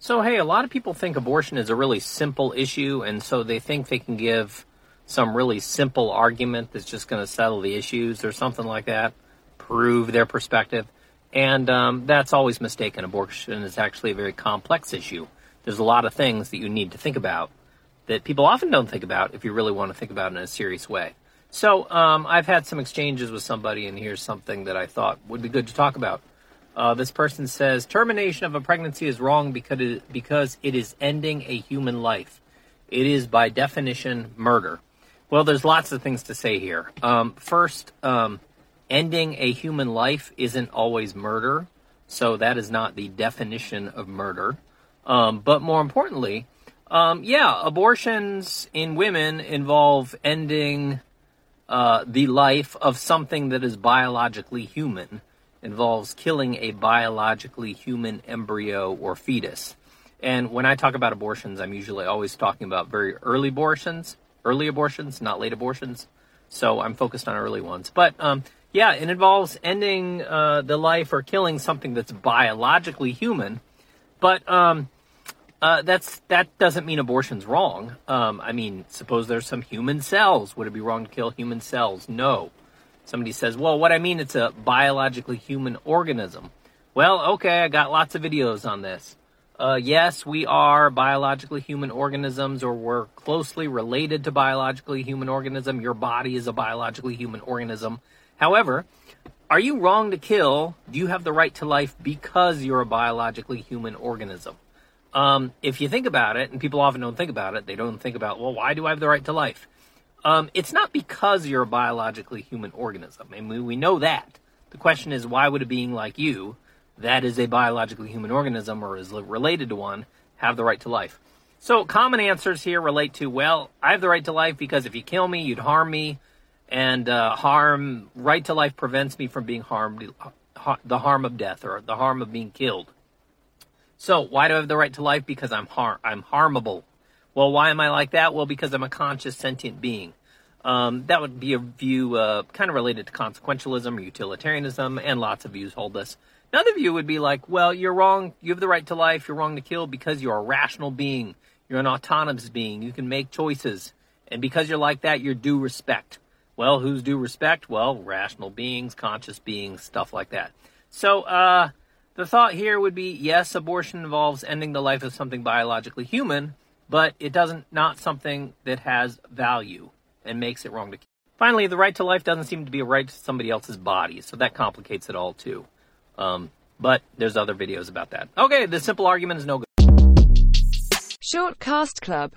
So, hey, a lot of people think abortion is a really simple issue, and so they think they can give some really simple argument that's just going to settle the issues or something like that, prove their perspective. And um, that's always mistaken. Abortion is actually a very complex issue. There's a lot of things that you need to think about that people often don't think about if you really want to think about it in a serious way. So, um, I've had some exchanges with somebody, and here's something that I thought would be good to talk about. Uh, this person says termination of a pregnancy is wrong because it, because it is ending a human life. It is by definition murder. Well, there's lots of things to say here. Um, first, um, ending a human life isn't always murder, so that is not the definition of murder. Um, but more importantly, um, yeah, abortions in women involve ending uh, the life of something that is biologically human involves killing a biologically human embryo or fetus. And when I talk about abortions, I'm usually always talking about very early abortions, early abortions, not late abortions. So I'm focused on early ones. But um, yeah, it involves ending uh, the life or killing something that's biologically human. But um, uh, that's that doesn't mean abortion's wrong. Um, I mean, suppose there's some human cells. Would it be wrong to kill human cells? No. Somebody says, well, what I mean, it's a biologically human organism. Well, okay, I got lots of videos on this. Uh, yes, we are biologically human organisms, or we're closely related to biologically human organism. Your body is a biologically human organism. However, are you wrong to kill? Do you have the right to life because you're a biologically human organism? Um, if you think about it, and people often don't think about it, they don't think about, well, why do I have the right to life? Um, it's not because you're a biologically human organism. I mean, we know that. The question is, why would a being like you, that is a biologically human organism or is related to one, have the right to life? So, common answers here relate to, well, I have the right to life because if you kill me, you'd harm me, and uh, harm, right to life prevents me from being harmed, the harm of death or the harm of being killed. So, why do I have the right to life? Because I'm har- I'm harmable. Well, why am I like that? Well, because I'm a conscious sentient being. Um, that would be a view uh, kind of related to consequentialism or utilitarianism, and lots of views hold this. Another view would be like, well, you're wrong. You have the right to life. You're wrong to kill because you're a rational being. You're an autonomous being. You can make choices. And because you're like that, you're due respect. Well, who's due respect? Well, rational beings, conscious beings, stuff like that. So, uh, the thought here would be yes, abortion involves ending the life of something biologically human, but it doesn't not something that has value and makes it wrong to keep. Finally, the right to life doesn't seem to be a right to somebody else's body, so that complicates it all too. Um, but there's other videos about that. Okay, the simple argument is no good. Short Cast Club